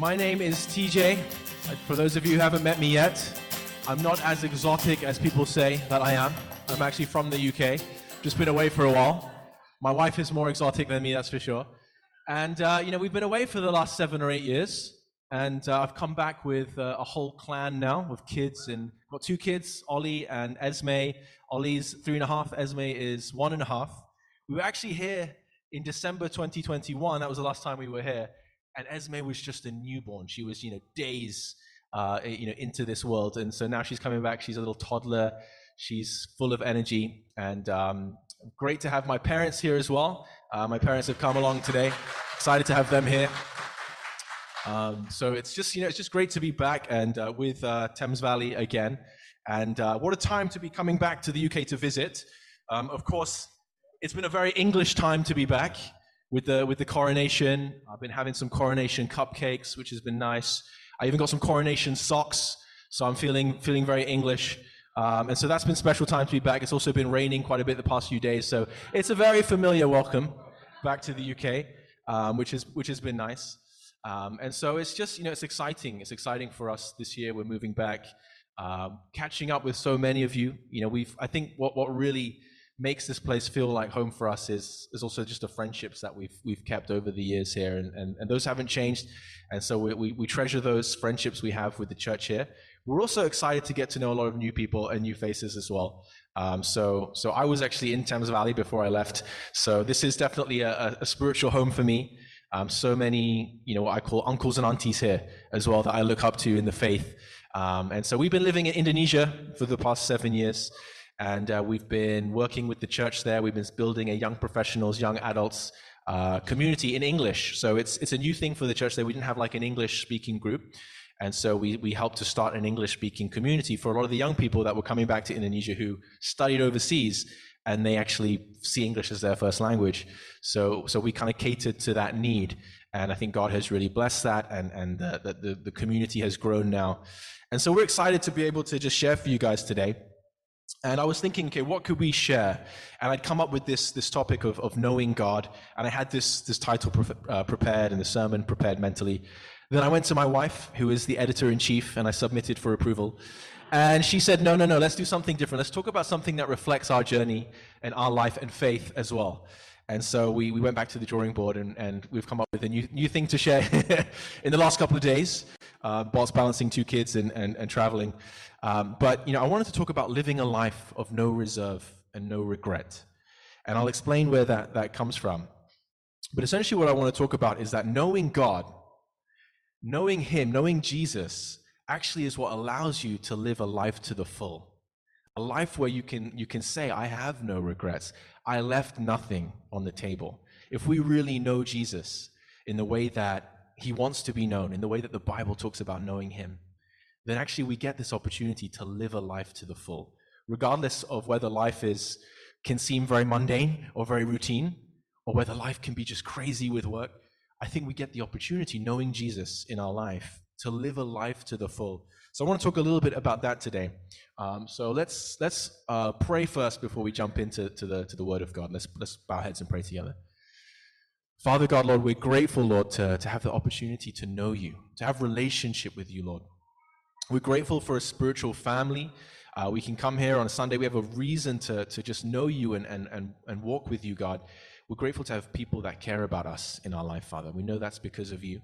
My name is TJ. Uh, For those of you who haven't met me yet, I'm not as exotic as people say that I am. I'm actually from the UK. Just been away for a while. My wife is more exotic than me, that's for sure. And, uh, you know, we've been away for the last seven or eight years. And uh, I've come back with uh, a whole clan now with kids. And got two kids, Ollie and Esme. Ollie's three and a half, Esme is one and a half. We were actually here in December 2021. That was the last time we were here. And Esme was just a newborn. She was, you know, days, uh, you know, into this world. And so now she's coming back. She's a little toddler. She's full of energy. And um, great to have my parents here as well. Uh, my parents have come along today. Excited to have them here. Um, so it's just, you know, it's just great to be back and uh, with uh, Thames Valley again. And uh, what a time to be coming back to the UK to visit. Um, of course, it's been a very English time to be back with the with the coronation. I've been having some coronation cupcakes, which has been nice. I even got some coronation socks, so I'm feeling feeling very English. Um, and so that's been special time to be back. It's also been raining quite a bit the past few days, so it's a very familiar welcome back to the UK, um, which is which has been nice. Um, and so it's just you know it's exciting. It's exciting for us this year. We're moving back, um, catching up with so many of you. You know, we've I think what what really makes this place feel like home for us is is also just the friendships that we've we've kept over the years here, and and, and those haven't changed. And so we, we we treasure those friendships we have with the church here. We're also excited to get to know a lot of new people and new faces as well. Um, so so I was actually in Thames Valley before I left. So this is definitely a, a- spiritual home for me. Um, so many, you know, what I call uncles and aunties here as well that I look up to in the faith. Um, and so we've been living in Indonesia for the past seven years, and uh, we've been working with the church there. We've been building a young professionals, young adults uh, community in English. So it's it's a new thing for the church there. We didn't have like an English speaking group. And so we, we helped to start an English speaking community for a lot of the young people that were coming back to Indonesia who studied overseas and they actually see English as their first language. So, so we kind of catered to that need. And I think God has really blessed that and, and the, the, the, the community has grown now. And so we're excited to be able to just share for you guys today. And I was thinking, okay, what could we share? And I'd come up with this, this topic of, of knowing God. And I had this, this title pre- uh, prepared and the sermon prepared mentally. Then I went to my wife, who is the editor in chief, and I submitted for approval. And she said, no, no, no, let's do something different. Let's talk about something that reflects our journey and our life and faith as well. And so we, we went back to the drawing board and, and we've come up with a new, new thing to share in the last couple of days, uh, whilst balancing two kids and, and, and traveling. Um, but, you know, I wanted to talk about living a life of no reserve and no regret. And I'll explain where that, that comes from. But essentially, what I want to talk about is that knowing God, knowing Him, knowing Jesus, actually is what allows you to live a life to the full. A life where you can, you can say, I have no regrets. I left nothing on the table. If we really know Jesus in the way that He wants to be known, in the way that the Bible talks about knowing Him, then actually we get this opportunity to live a life to the full, regardless of whether life is can seem very mundane or very routine, or whether life can be just crazy with work. I think we get the opportunity, knowing Jesus in our life, to live a life to the full. So I want to talk a little bit about that today. Um, so let's let's uh, pray first before we jump into to the to the Word of God. Let's let's bow our heads and pray together. Father God, Lord, we're grateful, Lord, to, to have the opportunity to know you, to have relationship with you, Lord. We're grateful for a spiritual family. Uh, we can come here on a Sunday. We have a reason to, to just know you and, and, and, and walk with you, God. We're grateful to have people that care about us in our life, Father. We know that's because of you.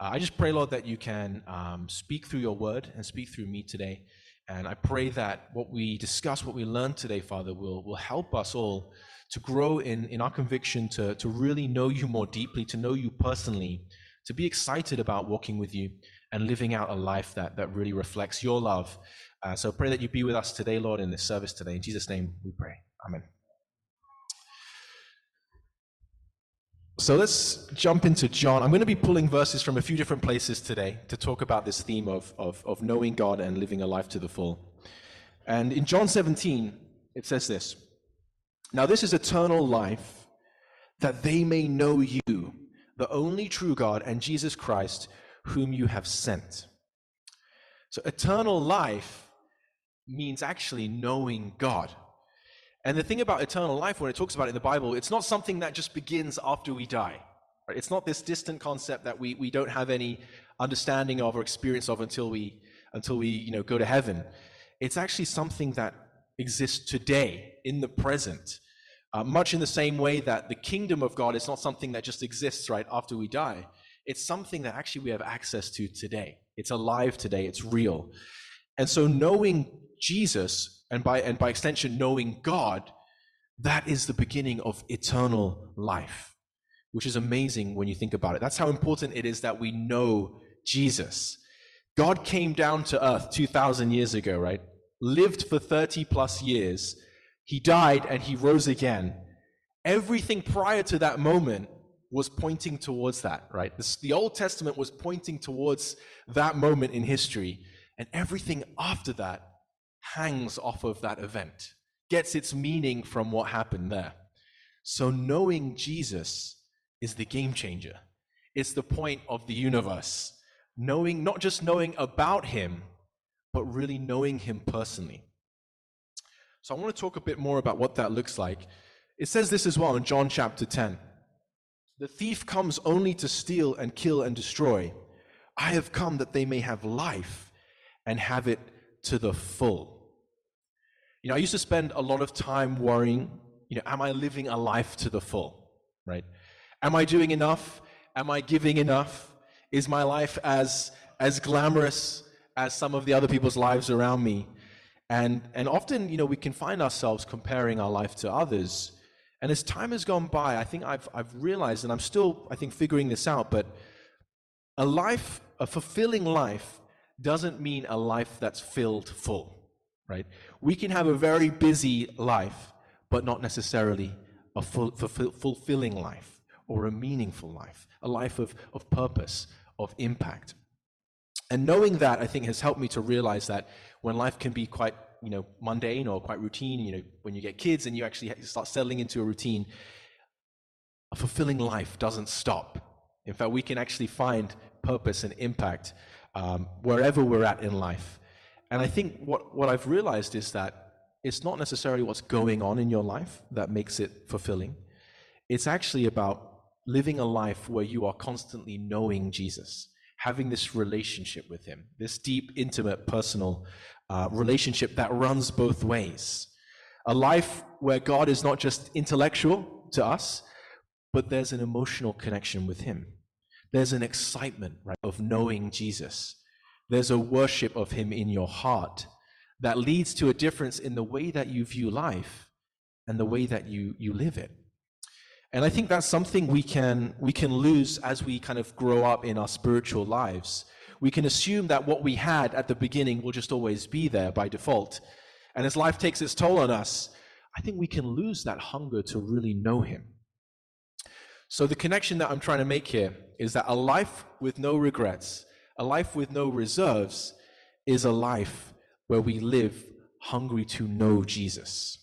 Uh, I just pray, Lord, that you can um, speak through your word and speak through me today. And I pray that what we discuss, what we learn today, Father, will, will help us all to grow in, in our conviction to, to really know you more deeply, to know you personally, to be excited about walking with you and living out a life that, that really reflects your love. Uh, so pray that you be with us today, Lord, in this service today. In Jesus' name we pray. Amen. So let's jump into John. I'm going to be pulling verses from a few different places today to talk about this theme of, of, of knowing God and living a life to the full. And in John 17, it says this Now, this is eternal life, that they may know you, the only true God, and Jesus Christ, whom you have sent. So, eternal life means actually knowing God. And the thing about eternal life, when it talks about it in the Bible, it's not something that just begins after we die. Right? It's not this distant concept that we, we don't have any understanding of or experience of until we until we you know go to heaven. It's actually something that exists today in the present. Uh, much in the same way that the kingdom of God is not something that just exists right after we die. It's something that actually we have access to today. It's alive today. It's real. And so knowing Jesus and by and by extension knowing God, that is the beginning of eternal life, which is amazing when you think about it. That's how important it is that we know Jesus. God came down to earth 2,000 years ago, right? Lived for 30 plus years. He died and he rose again. Everything prior to that moment was pointing towards that, right? This, the Old Testament was pointing towards that moment in history. And everything after that hangs off of that event, gets its meaning from what happened there. So knowing Jesus is the game changer. It's the point of the universe knowing, not just knowing about him, but really knowing him personally. So I want to talk a bit more about what that looks like. It says this as well in John chapter 10. The thief comes only to steal and kill and destroy. I have come that they may have life and have it to the full. You know, I used to spend a lot of time worrying, you know, am I living a life to the full, right? Am I doing enough? Am I giving enough? Is my life as, as glamorous as some of the other people's lives around me? And, and often, you know, we can find ourselves comparing our life to others. And as time has gone by, I think I've, I've realized, and I'm still, I think, figuring this out, but a life, a fulfilling life, doesn't mean a life that's filled full, right? We can have a very busy life, but not necessarily a full, fulfilling life or a meaningful life, a life of, of purpose, of impact. And knowing that, I think, has helped me to realize that when life can be quite, you know, mundane or quite routine, you know, when you get kids and you actually start settling into a routine, a fulfilling life doesn't stop. In fact, we can actually find purpose and impact um, wherever we're at in life. And I think what, what I've realized is that it's not necessarily what's going on in your life that makes it fulfilling. It's actually about living a life where you are constantly knowing Jesus, having this relationship with Him, this deep, intimate, personal uh, relationship that runs both ways. A life where God is not just intellectual to us, but there's an emotional connection with Him. There's an excitement right, of knowing Jesus. There's a worship of Him in your heart that leads to a difference in the way that you view life and the way that you, you live it. And I think that's something we can, we can lose as we kind of grow up in our spiritual lives. We can assume that what we had at the beginning will just always be there by default. And as life takes its toll on us, I think we can lose that hunger to really know Him. So, the connection that I'm trying to make here is that a life with no regrets, a life with no reserves, is a life where we live hungry to know Jesus.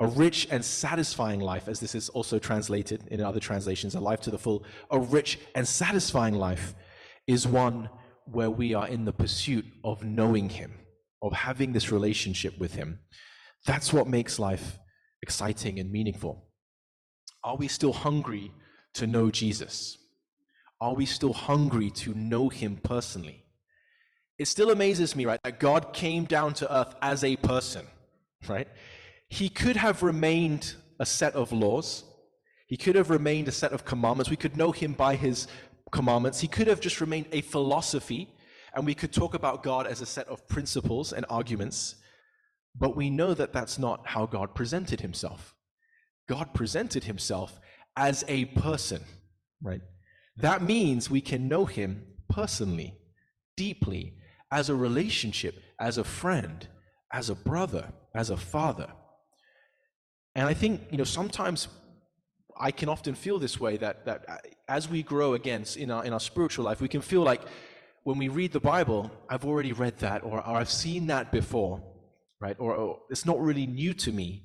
A rich and satisfying life, as this is also translated in other translations, a life to the full. A rich and satisfying life is one where we are in the pursuit of knowing Him, of having this relationship with Him. That's what makes life exciting and meaningful. Are we still hungry to know Jesus? Are we still hungry to know Him personally? It still amazes me, right, that God came down to earth as a person, right? he could have remained a set of laws. He could have remained a set of commandments. We could know him by his commandments. He could have just remained a philosophy, and we could talk about God as a set of principles and arguments. But we know that that's not how God presented himself. God presented himself as a person, right? That means we can know him personally, deeply, as a relationship, as a friend, as a brother, as a father. And I think, you know, sometimes I can often feel this way that, that uh, as we grow again in our, in our spiritual life, we can feel like when we read the Bible, I've already read that or, or I've seen that before, right? Or, or it's not really new to me.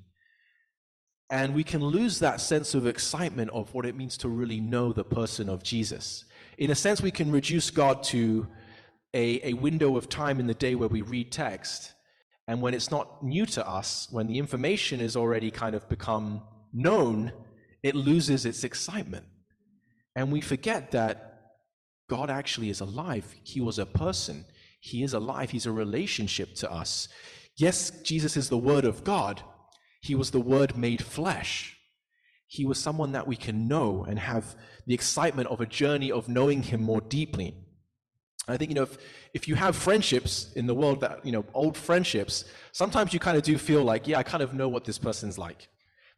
And we can lose that sense of excitement of what it means to really know the person of Jesus. In a sense, we can reduce God to a, a window of time in the day where we read text and when it's not new to us, when the information is already kind of become known, it loses its excitement. And we forget that God actually is alive. He was a person. He is alive. He's a relationship to us. Yes, Jesus is the Word of God. He was the Word made flesh. He was someone that we can know and have the excitement of a journey of knowing Him more deeply. I think, you know, if, if you have friendships in the world that, you know, old friendships, sometimes you kind of do feel like, yeah, I kind of know what this person's like.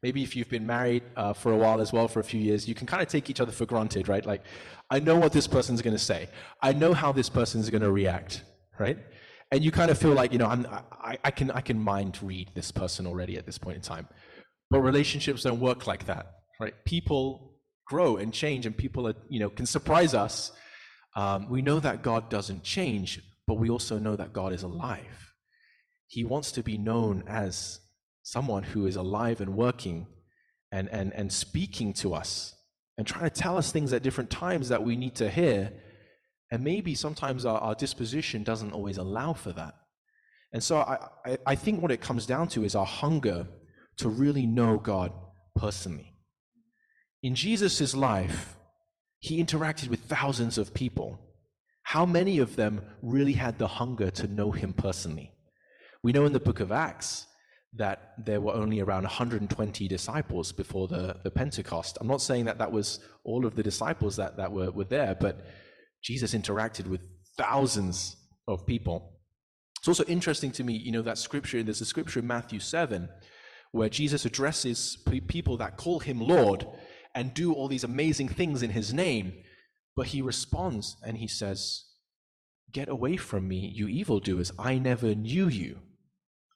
Maybe if you've been married uh, for a while as well, for a few years, you can kind of take each other for granted, right? Like, I know what this person's going to say. I know how this person's going to react, right? And you kind of feel like, you know, I'm, I, I, can, I can mind read this person already at this point in time. But relationships don't work like that, right? People grow and change, and people, are, you know, can surprise us um, we know that God doesn't change, but we also know that God is alive. He wants to be known as someone who is alive and working and, and, and speaking to us and trying to tell us things at different times that we need to hear. And maybe sometimes our, our disposition doesn't always allow for that. And so I, I, I think what it comes down to is our hunger to really know God personally. In Jesus' life, he interacted with thousands of people. How many of them really had the hunger to know him personally? We know in the book of Acts that there were only around 120 disciples before the, the Pentecost. I'm not saying that that was all of the disciples that, that were, were there, but Jesus interacted with thousands of people. It's also interesting to me, you know, that scripture, there's a scripture in Matthew 7 where Jesus addresses people that call him Lord and do all these amazing things in his name. But he responds and he says, Get away from me, you evildoers. I never knew you.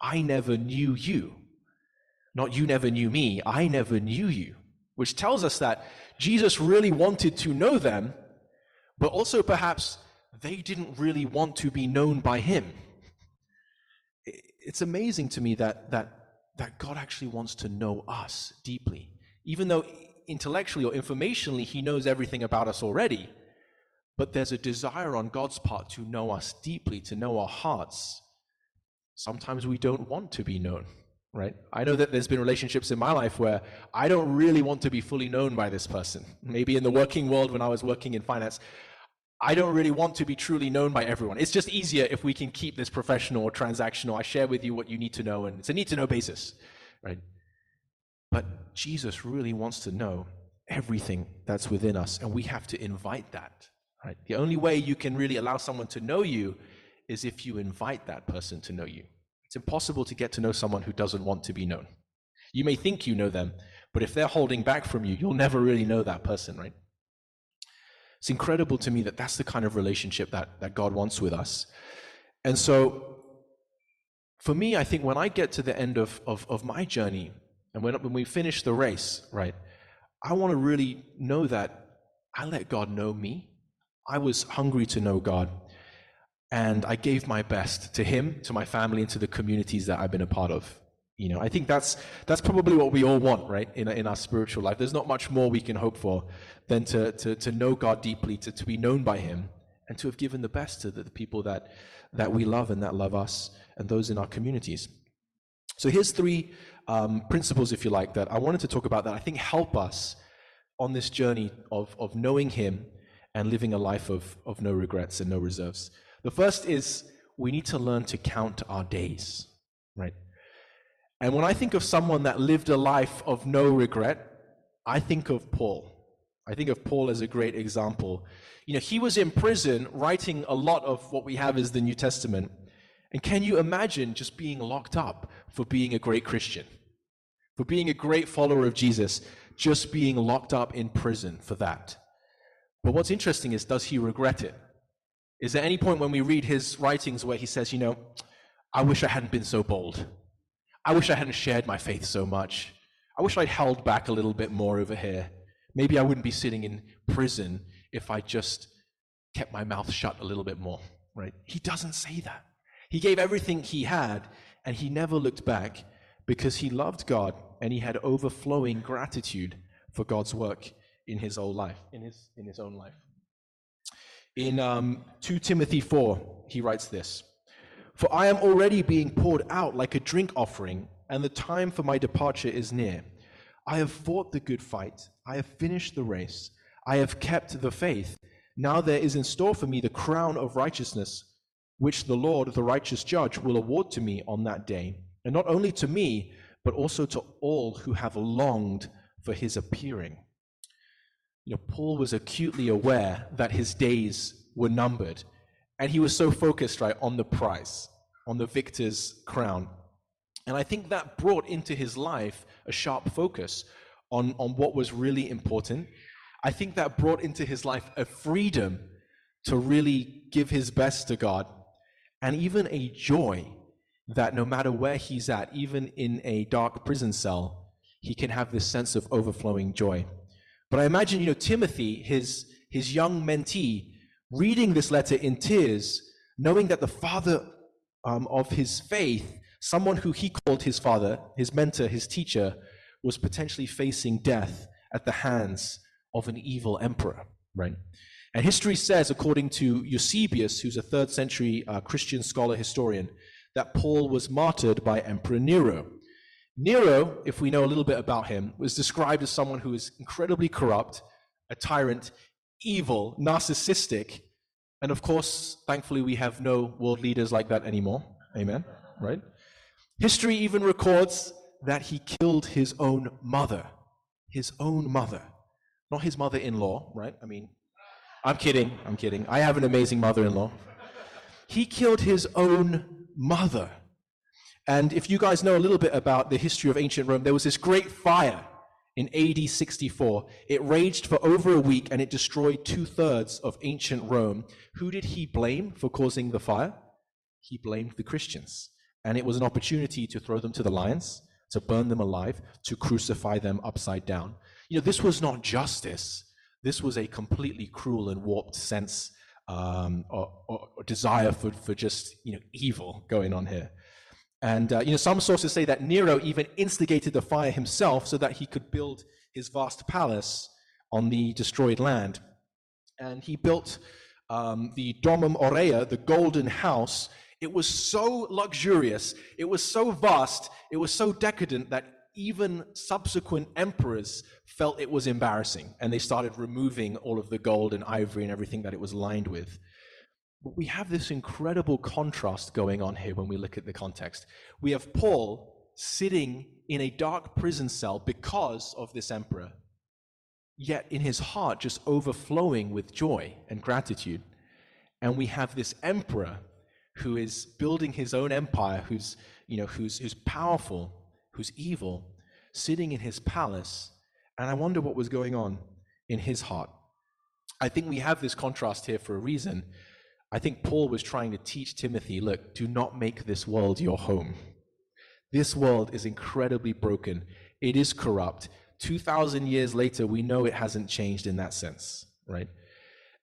I never knew you. Not you never knew me, I never knew you. Which tells us that Jesus really wanted to know them, but also perhaps they didn't really want to be known by him. It's amazing to me that, that, that God actually wants to know us deeply. Even though intellectually or informationally, he knows everything about us already. But there's a desire on God's part to know us deeply, to know our hearts. Sometimes we don't want to be known, right? I know that there's been relationships in my life where I don't really want to be fully known by this person. Maybe in the working world when I was working in finance, I don't really want to be truly known by everyone. It's just easier if we can keep this professional or transactional. I share with you what you need to know, and it's a need to know basis, right? But Jesus really wants to know everything that's within us, and we have to invite that. Right? The only way you can really allow someone to know you is if you invite that person to know you. It's impossible to get to know someone who doesn't want to be known. You may think you know them, but if they're holding back from you, you'll never really know that person, right? It's incredible to me that that's the kind of relationship that, that God wants with us. And so, for me, I think when I get to the end of, of, of my journey, and when, when we finish the race, right, I want to really know that I let God know me. I was hungry to know God. And I gave my best to Him, to my family, and to the communities that I've been a part of. You know, I think that's that's probably what we all want, right? In, in our spiritual life, there's not much more we can hope for than to to, to know God deeply, to, to be known by Him, and to have given the best to the, the people that that we love and that love us, and those in our communities. So here's three um, principles, if you like, that I wanted to talk about that I think help us on this journey of, of knowing Him and living a life of, of no regrets and no reserves. The first is we need to learn to count our days, right? And when I think of someone that lived a life of no regret, I think of Paul. I think of Paul as a great example. You know, he was in prison writing a lot of what we have as the New Testament. And can you imagine just being locked up for being a great Christian? For being a great follower of Jesus, just being locked up in prison for that. But what's interesting is, does he regret it? Is there any point when we read his writings where he says, you know, I wish I hadn't been so bold. I wish I hadn't shared my faith so much. I wish I'd held back a little bit more over here. Maybe I wouldn't be sitting in prison if I just kept my mouth shut a little bit more, right? He doesn't say that. He gave everything he had and he never looked back because he loved God and he had overflowing gratitude for God's work in his own life. In his, in his own life. In um, 2 Timothy 4, he writes this For I am already being poured out like a drink offering, and the time for my departure is near. I have fought the good fight, I have finished the race, I have kept the faith. Now there is in store for me the crown of righteousness, which the Lord, the righteous judge, will award to me on that day, and not only to me, but also to all who have longed for his appearing. You know, Paul was acutely aware that his days were numbered, and he was so focused, right, on the prize, on the victor's crown. And I think that brought into his life a sharp focus on, on what was really important. I think that brought into his life a freedom to really give his best to God and even a joy that no matter where he's at, even in a dark prison cell, he can have this sense of overflowing joy. But I imagine, you know, Timothy, his, his young mentee, reading this letter in tears, knowing that the father um, of his faith, someone who he called his father, his mentor, his teacher, was potentially facing death at the hands of an evil emperor, right? And history says, according to Eusebius, who's a third century uh, Christian scholar historian, that Paul was martyred by Emperor Nero. Nero, if we know a little bit about him, was described as someone who is incredibly corrupt, a tyrant, evil, narcissistic, and of course, thankfully, we have no world leaders like that anymore. Amen. Right? History even records that he killed his own mother. His own mother. Not his mother in law, right? I mean, I'm kidding. I'm kidding. I have an amazing mother in law. He killed his own mother. And if you guys know a little bit about the history of ancient Rome, there was this great fire in AD 64. It raged for over a week and it destroyed two thirds of ancient Rome. Who did he blame for causing the fire? He blamed the Christians. And it was an opportunity to throw them to the lions, to burn them alive, to crucify them upside down. You know, this was not justice. This was a completely cruel and warped sense um, or, or, desire for, for just, you know, evil going on here. And, uh, you know, some sources say that Nero even instigated the fire himself so that he could build his vast palace on the destroyed land. And he built um, the Domus Aurea, the golden house. It was so luxurious, it was so vast, it was so decadent that even subsequent emperors felt it was embarrassing and they started removing all of the gold and ivory and everything that it was lined with. But we have this incredible contrast going on here when we look at the context. We have Paul sitting in a dark prison cell because of this emperor, yet in his heart just overflowing with joy and gratitude. And we have this emperor who is building his own empire, who's, you know, who's, who's powerful, who's evil, sitting in his palace. And I wonder what was going on in his heart. I think we have this contrast here for a reason. I think Paul was trying to teach Timothy look, do not make this world your home. This world is incredibly broken, it is corrupt. 2,000 years later, we know it hasn't changed in that sense, right?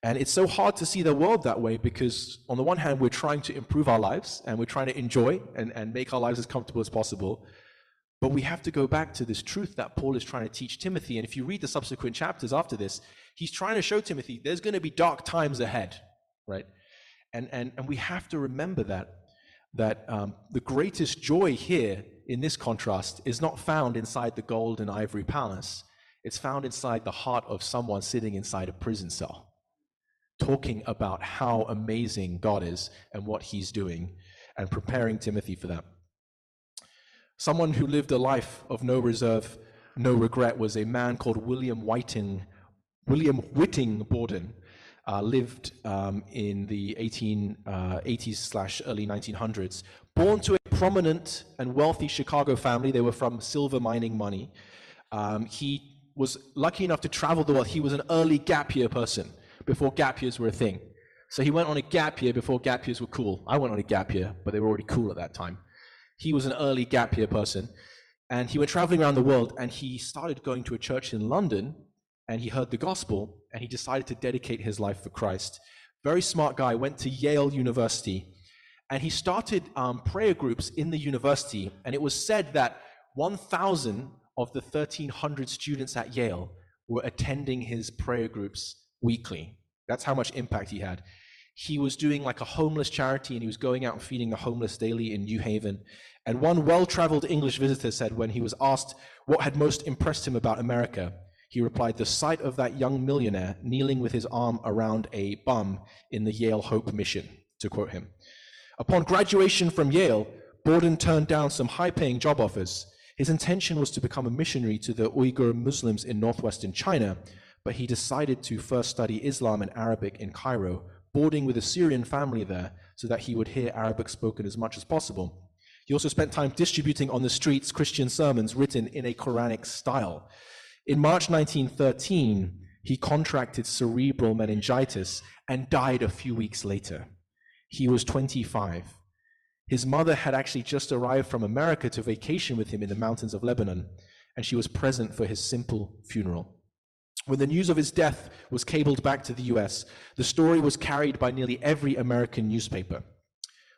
And it's so hard to see the world that way because, on the one hand, we're trying to improve our lives and we're trying to enjoy and, and make our lives as comfortable as possible. But we have to go back to this truth that Paul is trying to teach Timothy. And if you read the subsequent chapters after this, he's trying to show Timothy there's going to be dark times ahead, right? And, and, and we have to remember that, that um, the greatest joy here in this contrast is not found inside the gold and ivory palace. It's found inside the heart of someone sitting inside a prison cell talking about how amazing God is and what he's doing and preparing Timothy for that. Someone who lived a life of no reserve, no regret was a man called William Whiting, William Whiting Borden. Uh, lived um, in the 1880s uh, slash early 1900s. Born to a prominent and wealthy Chicago family, they were from silver mining money. Um, he was lucky enough to travel the world. He was an early gap year person before gap years were a thing. So he went on a gap year before gap years were cool. I went on a gap year, but they were already cool at that time. He was an early gap year person. And he went traveling around the world and he started going to a church in London and he heard the gospel and he decided to dedicate his life for Christ. Very smart guy, went to Yale University and he started um, prayer groups in the university. And it was said that 1,000 of the 1,300 students at Yale were attending his prayer groups weekly. That's how much impact he had. He was doing like a homeless charity and he was going out and feeding the homeless daily in New Haven. And one well traveled English visitor said when he was asked what had most impressed him about America, He replied, The sight of that young millionaire kneeling with his arm around a bum in the Yale Hope mission, to quote him. Upon graduation from Yale, Borden turned down some high paying job offers. His intention was to become a missionary to the Uyghur Muslims in northwestern China, but he decided to first study Islam and Arabic in Cairo, boarding with a Syrian family there so that he would hear Arabic spoken as much as possible. He also spent time distributing on the streets Christian sermons written in a Quranic style. In March 1913, he contracted cerebral meningitis and died a few weeks later. He was 25. His mother had actually just arrived from America to vacation with him in the mountains of Lebanon, and she was present for his simple funeral. When the news of his death was cabled back to the US, the story was carried by nearly every American newspaper.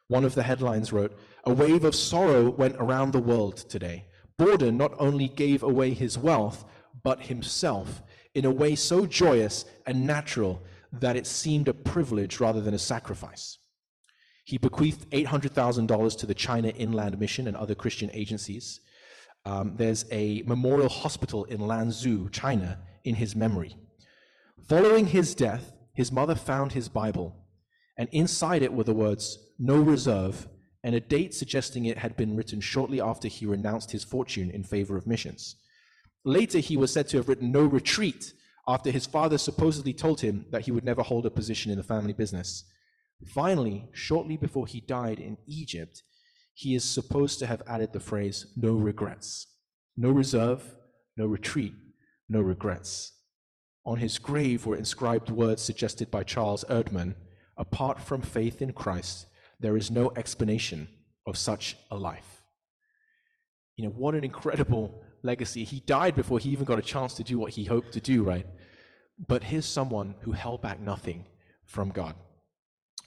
One of the headlines wrote, A wave of sorrow went around the world today. Borden not only gave away his wealth, but himself in a way so joyous and natural that it seemed a privilege rather than a sacrifice. He bequeathed $800,000 to the China Inland Mission and other Christian agencies. Um, there's a memorial hospital in Lanzhou, China, in his memory. Following his death, his mother found his Bible, and inside it were the words, No reserve, and a date suggesting it had been written shortly after he renounced his fortune in favor of missions. Later, he was said to have written No retreat after his father supposedly told him that he would never hold a position in the family business. Finally, shortly before he died in Egypt, he is supposed to have added the phrase, no regrets. No reserve, no retreat, no regrets. On his grave were inscribed words suggested by Charles Erdman apart from faith in Christ, there is no explanation of such a life. You know, what an incredible legacy. He died before he even got a chance to do what he hoped to do, right? But here's someone who held back nothing from God.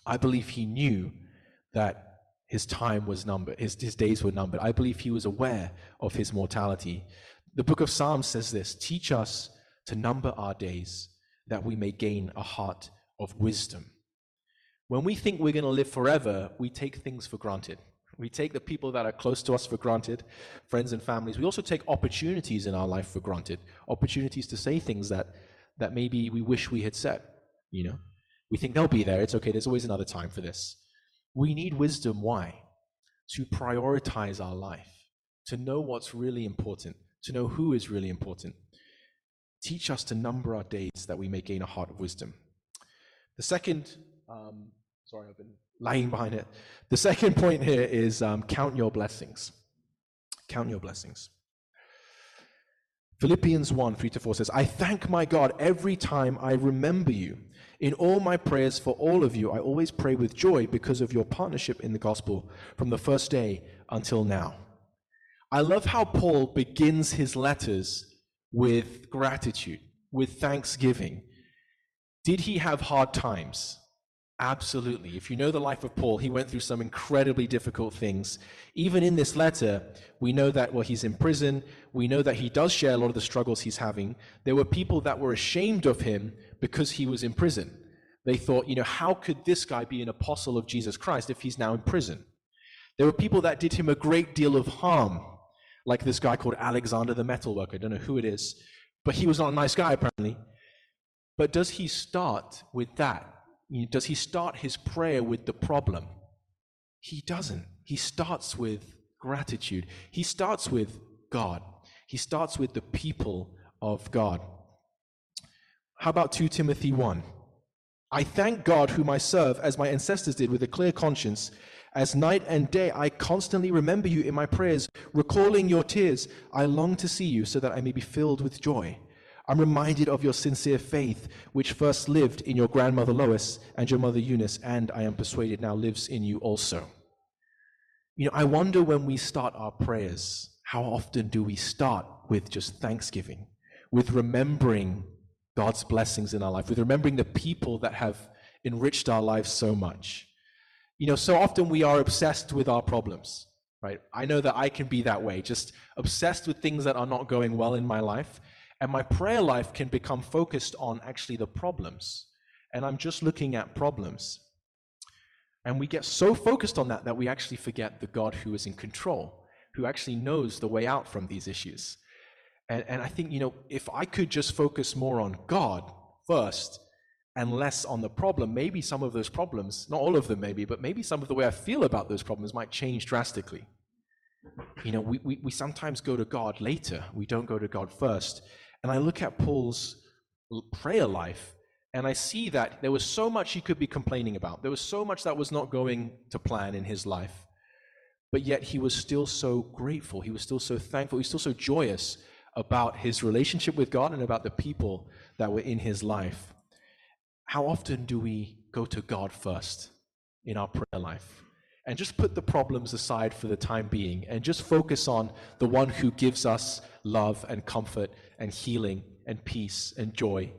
I believe he knew that his time was numbered, his, his days were numbered. I believe he was aware of his mortality. The book of Psalms says this Teach us to number our days that we may gain a heart of wisdom. When we think we're going to live forever, we take things for granted. We take the people that are close to us for granted, friends and families. We also take opportunities in our life for granted, opportunities to say things that, that maybe we wish we had said, you know. We think they'll be there. It's okay. There's always another time for this. We need wisdom. Why? To prioritize our life, to know what's really important, to know who is really important. Teach us to number our days that we may gain a heart of wisdom. The second, um, sorry, I've been lying behind it. The second point here is um, count your blessings. Count your blessings. Philippians 1 3 to 4 says, I thank my God every time I remember you. In all my prayers for all of you, I always pray with joy because of your partnership in the gospel from the first day until now. I love how Paul begins his letters with gratitude, with thanksgiving. Did he have hard times? Absolutely. If you know the life of Paul, he went through some incredibly difficult things. Even in this letter, we know that, well, he's in prison. We know that he does share a lot of the struggles he's having. There were people that were ashamed of him because he was in prison. They thought, you know, how could this guy be an apostle of Jesus Christ if he's now in prison? There were people that did him a great deal of harm, like this guy called Alexander the metalworker. I don't know who it is, but he was not a nice guy, apparently. But does he start with that? Does he start his prayer with the problem? He doesn't. He starts with gratitude. He starts with God. He starts with the people of God. How about 2 Timothy 1? I thank God, whom I serve, as my ancestors did, with a clear conscience. As night and day I constantly remember you in my prayers, recalling your tears. I long to see you so that I may be filled with joy. I'm reminded of your sincere faith, which first lived in your grandmother Lois and your mother Eunice, and I am persuaded now lives in you also. You know, I wonder when we start our prayers, how often do we start with just thanksgiving, with remembering God's blessings in our life, with remembering the people that have enriched our lives so much? You know, so often we are obsessed with our problems, right? I know that I can be that way, just obsessed with things that are not going well in my life and my prayer life can become focused on actually the problems. And I'm just looking at problems. And we get so focused on that that we actually forget the God who is in control, who actually knows the way out from these issues. And, and I think, you know, if I could just focus more on God first and less on the problem, maybe some of those problems, not all of them maybe, but maybe some of the way I feel about those problems might change drastically. You know, we, we, we sometimes go to God later, we don't go to God first. And I look at Paul's prayer life and I see that there was so much he could be complaining about. There was so much that was not going to plan in his life. But yet he was still so grateful. He was still so thankful. He was still so joyous about his relationship with God and about the people that were in his life. How often do we go to God first in our prayer life? And just put the problems aside for the time being and just focus on the one who gives us love and comfort and healing and peace and joy.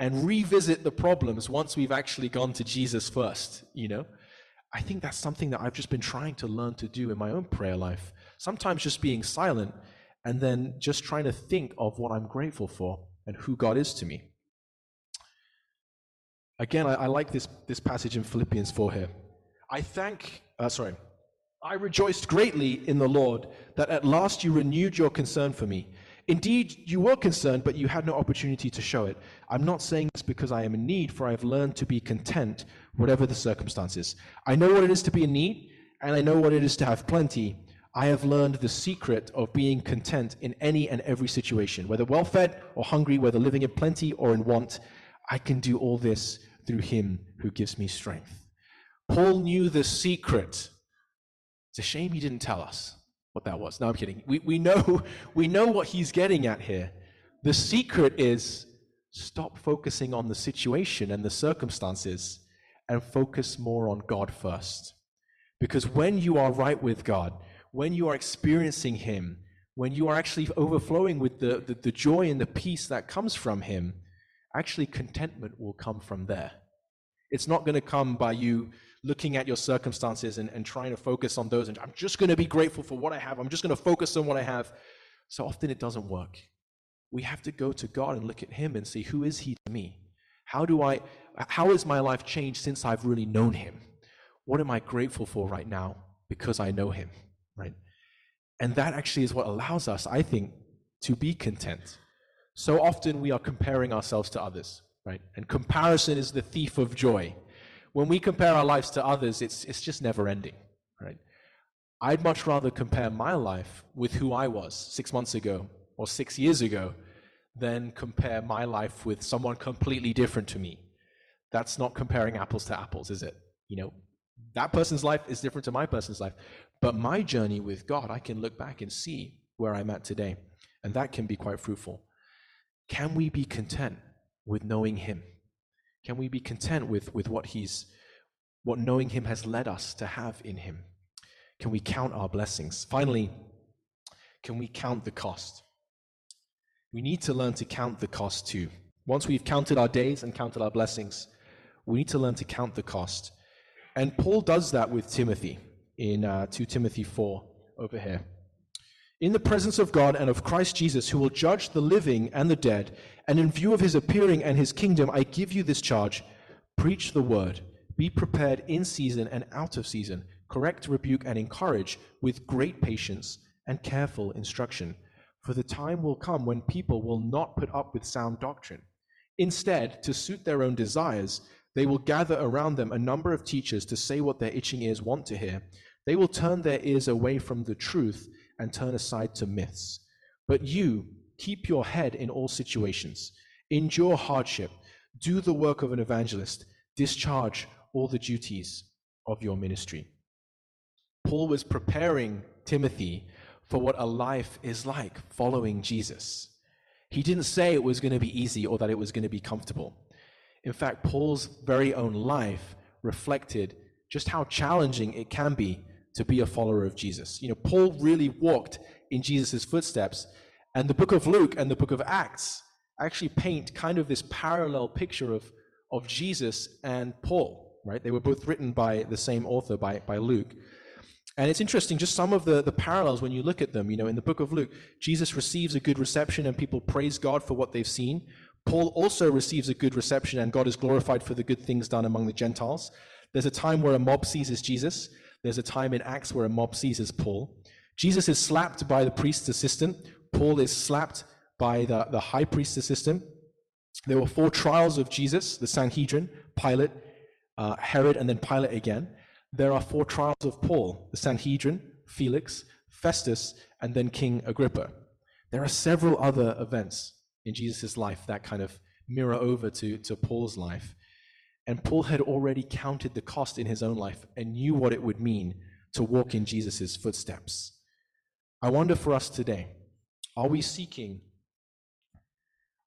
And revisit the problems once we've actually gone to Jesus first, you know? I think that's something that I've just been trying to learn to do in my own prayer life. Sometimes just being silent and then just trying to think of what I'm grateful for and who God is to me. Again, I, I like this, this passage in Philippians 4 here. I thank, uh, sorry, I rejoiced greatly in the Lord that at last you renewed your concern for me. Indeed, you were concerned, but you had no opportunity to show it. I'm not saying this because I am in need, for I have learned to be content, whatever the circumstances. I know what it is to be in need, and I know what it is to have plenty. I have learned the secret of being content in any and every situation, whether well fed or hungry, whether living in plenty or in want. I can do all this through him who gives me strength. Paul knew the secret. It's a shame he didn't tell us what that was. No, I'm kidding. We, we, know, we know what he's getting at here. The secret is stop focusing on the situation and the circumstances and focus more on God first. Because when you are right with God, when you are experiencing Him, when you are actually overflowing with the, the, the, joy and the peace that comes from Him, actually contentment will come from there. It's not going to come by you looking at your circumstances and, and trying to focus on those. And I'm just going to be grateful for what I have. I'm just going to focus on what I have. So often it doesn't work. We have to go to God and look at Him and see who is He to me? How do I, how has my life changed since I've really known Him? What am I grateful for right now because I know Him? right? And that actually is what allows us, I think, to be content. So often we are comparing ourselves to others, right? And comparison is the thief of joy. When we compare our lives to others, it's, it's just never ending, right? I'd much rather compare my life with who I was six months ago or six years ago than compare my life with someone completely different to me. That's not comparing apples to apples, is it? You know, that person's life is different to my person's life. But my journey with God, I can look back and see where I'm at today. And that can be quite fruitful. Can we be content with knowing Him? Can we be content with, with what He's, what knowing Him has led us to have in Him? Can we count our blessings? Finally, can we count the cost? We need to learn to count the cost too. Once we've counted our days and counted our blessings, we need to learn to count the cost. And Paul does that with Timothy in uh, 2 Timothy 4 over here. In the presence of God and of Christ Jesus, who will judge the living and the dead, and in view of his appearing and his kingdom, I give you this charge preach the word, be prepared in season and out of season, correct, rebuke, and encourage with great patience and careful instruction. For the time will come when people will not put up with sound doctrine. Instead, to suit their own desires, they will gather around them a number of teachers to say what their itching ears want to hear. They will turn their ears away from the truth and turn aside to myths. But you, keep your head in all situations, endure hardship, do the work of an evangelist, discharge all the duties of your ministry. Paul was preparing Timothy for what a life is like following Jesus. He didn't say it was going to be easy or that it was going to be comfortable. In fact, Paul's very own life reflected just how challenging it can be to be a follower of Jesus. You know, Paul really walked in Jesus' footsteps, and the book of Luke and the book of Acts actually paint kind of this parallel picture of, of Jesus and Paul, right? They were both written by the same author, by, by Luke. And it's interesting, just some of the, the parallels when you look at them. You know, in the book of Luke, Jesus receives a good reception and people praise God for what they've seen. Paul also receives a good reception, and God is glorified for the good things done among the Gentiles. There's a time where a mob seizes Jesus. There's a time in Acts where a mob seizes Paul. Jesus is slapped by the priest's assistant. Paul is slapped by the, the high priestess assistant. There were four trials of Jesus the Sanhedrin, Pilate, uh, Herod, and then Pilate again. There are four trials of Paul the Sanhedrin, Felix, Festus, and then King Agrippa. There are several other events in Jesus' life that kind of mirror over to, to Paul's life. And Paul had already counted the cost in his own life and knew what it would mean to walk in Jesus' footsteps. I wonder for us today, are we seeking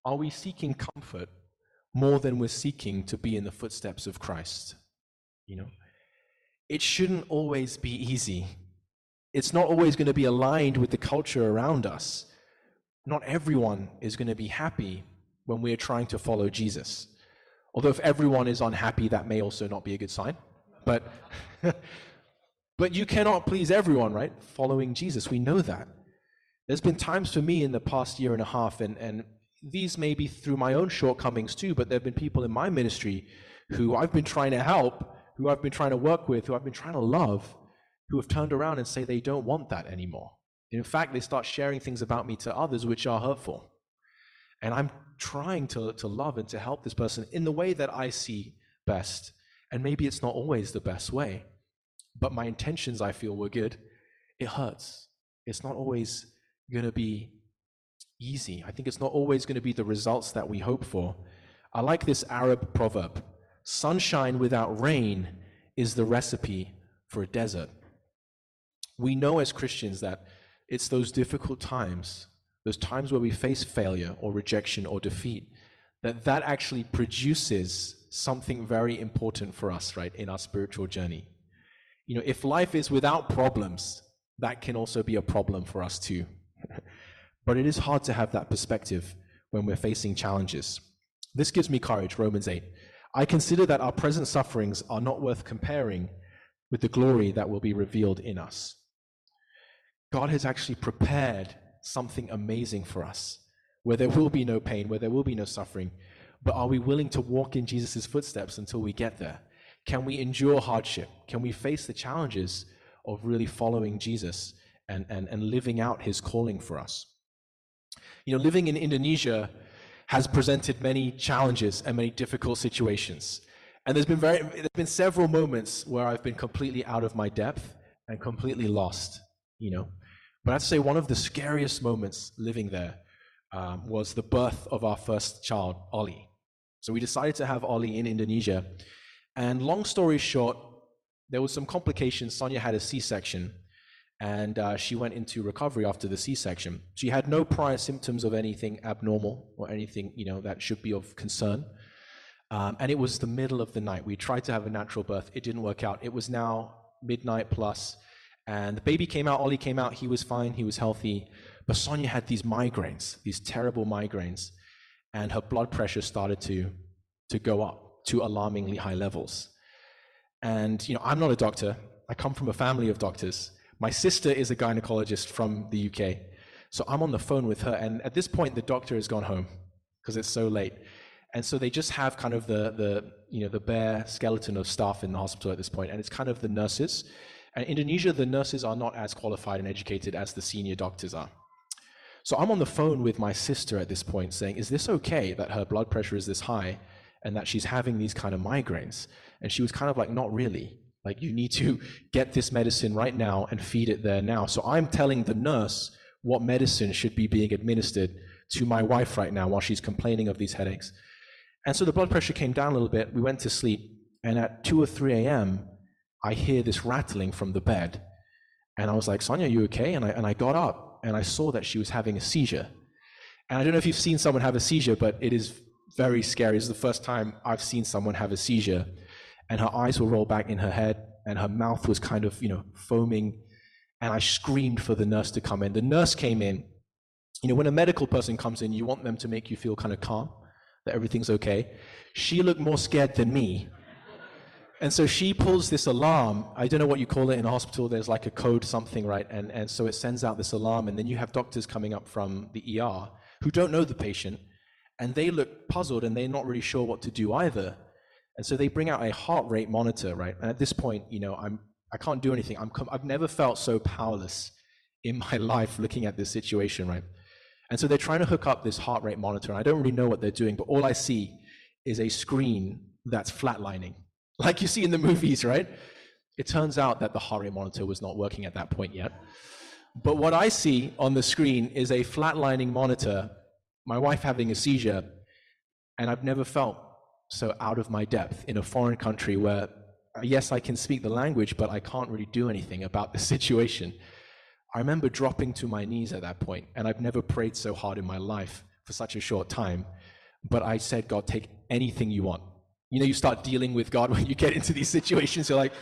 are we seeking comfort more than we're seeking to be in the footsteps of Christ? You know, it shouldn't always be easy. It's not always going to be aligned with the culture around us. Not everyone is going to be happy when we're trying to follow Jesus. Although if everyone is unhappy, that may also not be a good sign. But but you cannot please everyone, right? Following Jesus, we know that. There's been times for me in the past year and a half, and, and these may be through my own shortcomings too, but there have been people in my ministry who I've been trying to help, who I've been trying to work with, who I've been trying to love, who have turned around and say they don't want that anymore. In fact, they start sharing things about me to others which are hurtful. And I'm trying to, to love and to help this person in the way that I see best. And maybe it's not always the best way, but my intentions, I feel, were good. It hurts. It's not always going to be easy. I think it's not always going to be the results that we hope for. I like this Arab proverb sunshine without rain is the recipe for a desert. We know as Christians that it's those difficult times, those times where we face failure or rejection or defeat, that that actually produces something very important for us, right, in our spiritual journey. You know, if life is without problems, that can also be a problem for us too. But it is hard to have that perspective when we're facing challenges. This gives me courage, Romans 8. I consider that our present sufferings are not worth comparing with the glory that will be revealed in us. God has actually prepared something amazing for us, where there will be no pain, where there will be no suffering. But are we willing to walk in Jesus' footsteps until we get there? Can we endure hardship? Can we face the challenges of really following Jesus and, and, and living out his calling for us? You know, living in Indonesia has presented many challenges and many difficult situations. And there's been very there's been several moments where I've been completely out of my depth and completely lost, you know. But I'd say one of the scariest moments living there um, was the birth of our first child, Ollie. So we decided to have Ollie in Indonesia. And long story short, there was some complications. Sonia had a C-section, and uh, she went into recovery after the C-section. She had no prior symptoms of anything abnormal or anything you know that should be of concern. Um, and it was the middle of the night. We tried to have a natural birth. It didn't work out. It was now midnight plus, and the baby came out. Ollie came out. He was fine. He was healthy. But Sonia had these migraines, these terrible migraines, and her blood pressure started to to go up to alarmingly high levels. And you know, I'm not a doctor. I come from a family of doctors. My sister is a gynecologist from the UK. So I'm on the phone with her, and at this point, the doctor has gone home because it's so late. And so they just have kind of the, the, you know, the bare skeleton of staff in the hospital at this point, and it's kind of the nurses. And Indonesia, the nurses are not as qualified and educated as the senior doctors are. So I'm on the phone with my sister at this point saying, Is this okay that her blood pressure is this high and that she's having these kind of migraines? And she was kind of like, Not really. Like, you need to get this medicine right now and feed it there now. So I'm telling the nurse what medicine should be being administered to my wife right now while she's complaining of these headaches. And so the blood pressure came down a little bit. We went to sleep. And at 2 or 3 a.m., I hear this rattling from the bed. And I was like, Sonia, you okay? And I, and I got up and I saw that she was having a seizure. And I don't know if you've seen someone have a seizure, but it is very scary. Is the first time I've seen someone have a seizure and her eyes were rolled back in her head, and her mouth was kind of, you know, foaming. And I screamed for the nurse to come in. The nurse came in. You know, when a medical person comes in, you want them to make you feel kind of calm, that everything's okay. She looked more scared than me. And so she pulls this alarm. I don't know what you call it in a hospital. There's like a code, something, right? And, and so it sends out this alarm. And then you have doctors coming up from the ER who don't know the patient. And they look puzzled and they're not really sure what to do either. And so they bring out a heart rate monitor, right? And at this point, you know, I'm I can't do anything. I'm I've never felt so powerless in my life looking at this situation, right? And so they're trying to hook up this heart rate monitor. And I don't really know what they're doing, but all I see is a screen that's flatlining, like you see in the movies, right? It turns out that the rate monitor was not working at that point yet. But what I see on the screen is a flatlining monitor, my wife having a seizure, and I've never felt so out of my depth in a foreign country where, uh, yes, I can speak the language, but I can't really do anything about the situation. I remember dropping to my knees at that point, and I've never prayed so hard in my life for such a short time. But I said, God, take anything you want. You know, you start dealing with God when you get into these situations. You're like,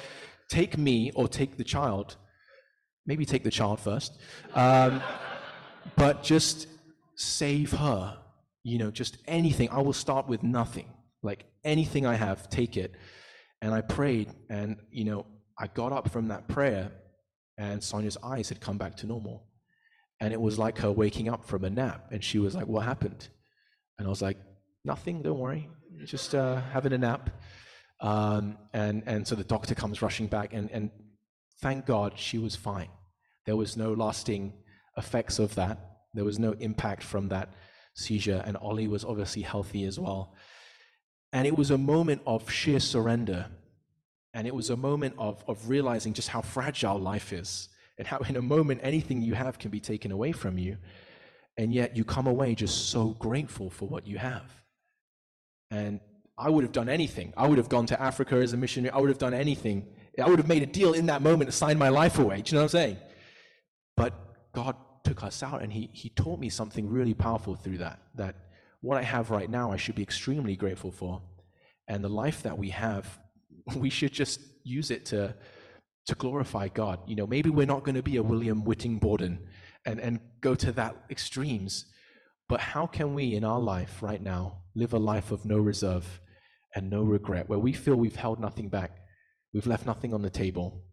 take me or take the child. Maybe take the child first. Um, but just save her. You know, just anything. I will start with nothing. Like anything I have, take it. And I prayed, and, you know, I got up from that prayer, and Sonia's eyes had come back to normal. And it was like her waking up from a nap. And she was like, What happened? And I was like, Nothing, don't worry. Just uh, having a nap. Um, and, and so the doctor comes rushing back, and, and thank God she was fine. There was no lasting effects of that. There was no impact from that seizure, and Ollie was obviously healthy as well. And it was a moment of sheer surrender. And it was a moment of, of realizing just how fragile life is, and how in a moment anything you have can be taken away from you. And yet you come away just so grateful for what you have. And I would have done anything. I would have gone to Africa as a missionary. I would have done anything. I would have made a deal in that moment to sign my life away. Do you know what I'm saying? But God took us out and he, he taught me something really powerful through that. That what I have right now, I should be extremely grateful for. And the life that we have, we should just use it to, to glorify God. You know, maybe we're not going to be a William Whiting Borden and, and go to that extremes. But how can we in our life right now live a life of no reserve and no regret, where we feel we've held nothing back, we've left nothing on the table,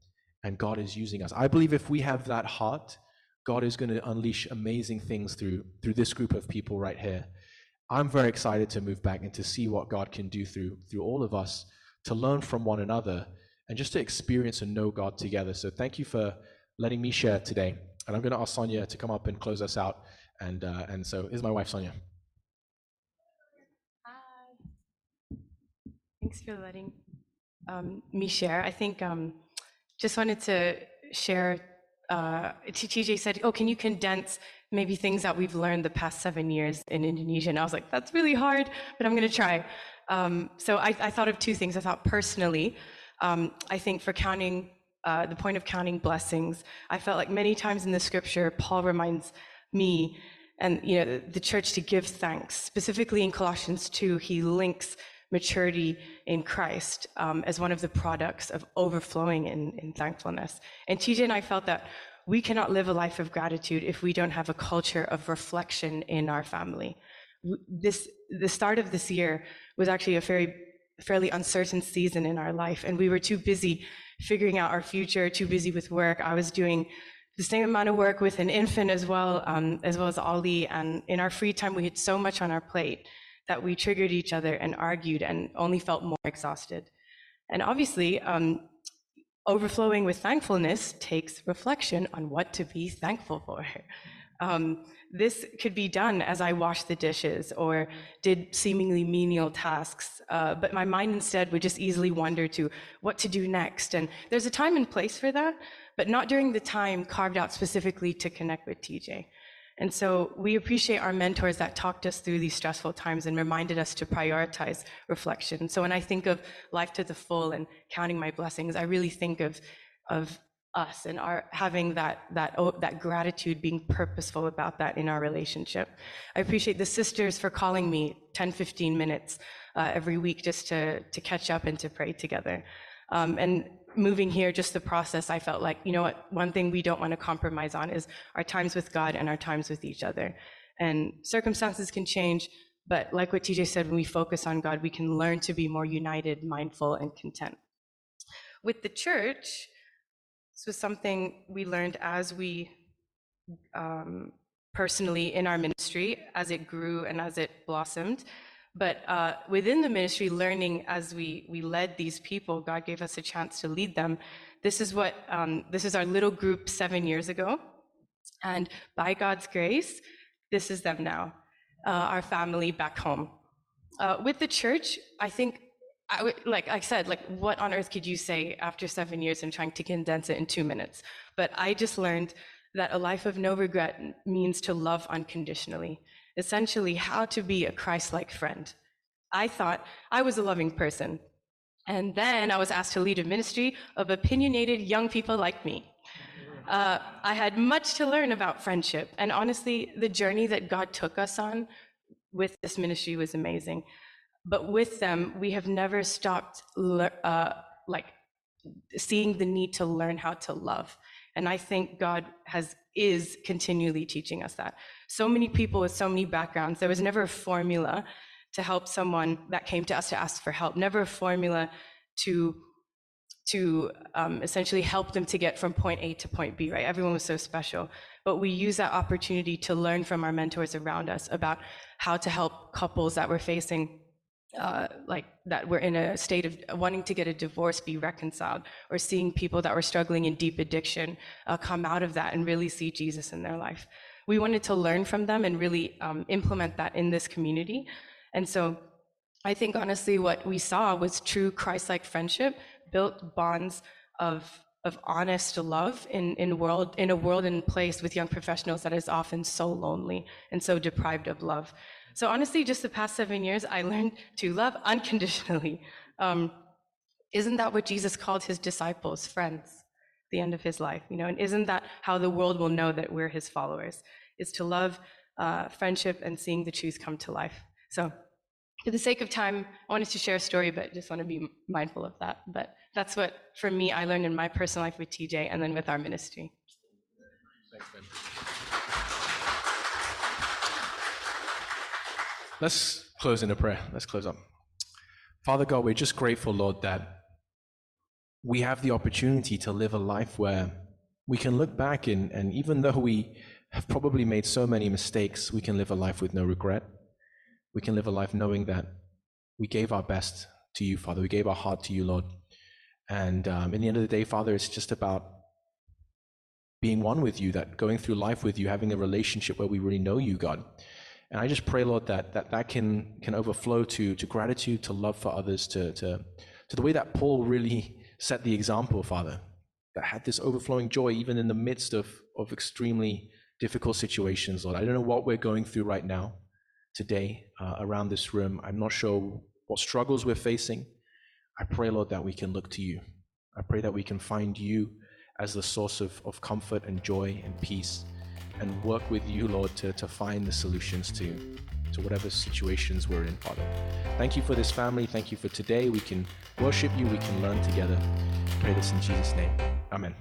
and God is using us. I believe if we have that heart, God is going to unleash amazing things through through this group of people right here. I'm very excited to move back and to see what God can do through through all of us, to learn from one another, and just to experience and know God together. So thank you for letting me share today. And I'm going to ask Sonia to come up and close us out. And uh, and so is my wife Sonia. Hi. Thanks for letting um, me share. I think um, just wanted to share. Uh, TJ said, "Oh, can you condense maybe things that we've learned the past seven years in Indonesia?" And I was like, "That's really hard, but I'm going to try." Um, so I, I, thought of two things. I thought personally, um, I think for counting uh, the point of counting blessings, I felt like many times in the scripture, Paul reminds me and you know the church to give thanks. Specifically in Colossians 2, he links maturity in Christ um, as one of the products of overflowing in, in thankfulness. And TJ and I felt that we cannot live a life of gratitude if we don't have a culture of reflection in our family. This the start of this year was actually a very fairly uncertain season in our life, and we were too busy figuring out our future, too busy with work. I was doing the same amount of work with an infant as well, um, as well as Ollie, and in our free time, we had so much on our plate that we triggered each other and argued and only felt more exhausted. And obviously, um, overflowing with thankfulness takes reflection on what to be thankful for. Um, this could be done as I washed the dishes or did seemingly menial tasks, uh, but my mind instead would just easily wander to what to do next. And there's a time and place for that, but not during the time carved out specifically to connect with TJ. And so we appreciate our mentors that talked us through these stressful times and reminded us to prioritize reflection. So when I think of life to the full and counting my blessings, I really think of, of us and our having that that oh, that gratitude being purposeful about that in our relationship i appreciate the sisters for calling me 10 15 minutes uh, every week just to to catch up and to pray together um, and moving here, just the process, I felt like, you know what, one thing we don't want to compromise on is our times with God and our times with each other. And circumstances can change, but like what TJ said, when we focus on God, we can learn to be more united, mindful, and content. With the church, this was something we learned as we um, personally in our ministry, as it grew and as it blossomed. But uh, within the ministry, learning as we, we led these people, God gave us a chance to lead them. This is what, um, this is our little group seven years ago. And by God's grace, this is them now, uh, our family back home. Uh, with the church, I think, I w- like I said, like what on earth could you say after seven years and trying to condense it in two minutes? But I just learned that a life of no regret means to love unconditionally, essentially, how to be a Christ like friend. I thought I was a loving person. And then I was asked to lead a ministry of opinionated young people like me. Uh, I had much to learn about friendship. And honestly, the journey that God took us on with this ministry was amazing. But with them, we have never stopped uh, like seeing the need to learn how to love. And I think God has is continually teaching us that. So many people with so many backgrounds, there was never a formula to help someone that came to us to ask for help, never a formula to to um, essentially help them to get from point A to point B, right? Everyone was so special. But we use that opportunity to learn from our mentors around us about how to help couples that were facing, uh, like, that were in a state of wanting to get a divorce be reconciled, or seeing people that were struggling in deep addiction uh, come out of that and really see Jesus in their life. We wanted to learn from them and really um, implement that in this community. And so I think honestly, what we saw was true Christ like friendship built bonds of, of honest love in, in, world, in a world and place with young professionals that is often so lonely and so deprived of love. So honestly, just the past seven years, I learned to love unconditionally. Um, isn't that what Jesus called his disciples, friends, the end of his life? You know, and isn't that how the world will know that we're his followers? Is to love uh, friendship and seeing the truth come to life. So for the sake of time, I wanted to share a story, but just want to be mindful of that. But that's what, for me, I learned in my personal life with TJ and then with our ministry. Thanks, Let's close in a prayer. Let's close up. Father God, we're just grateful, Lord, that we have the opportunity to live a life where we can look back and, and even though we have probably made so many mistakes, we can live a life with no regret we can live a life knowing that we gave our best to you, Father. We gave our heart to you, Lord. And um, in the end of the day, Father, it's just about being one with you, that going through life with you, having a relationship where we really know you, God. And I just pray, Lord, that that, that can, can overflow to, to gratitude, to love for others, to, to, to the way that Paul really set the example, Father, that had this overflowing joy even in the midst of, of extremely difficult situations, Lord. I don't know what we're going through right now today uh, around this room. I'm not sure what struggles we're facing. I pray, Lord, that we can look to you. I pray that we can find you as the source of, of comfort and joy and peace and work with you, Lord, to, to find the solutions to, to whatever situations we're in, Father. Thank you for this family. Thank you for today. We can worship you. We can learn together. Pray this in Jesus' name. Amen.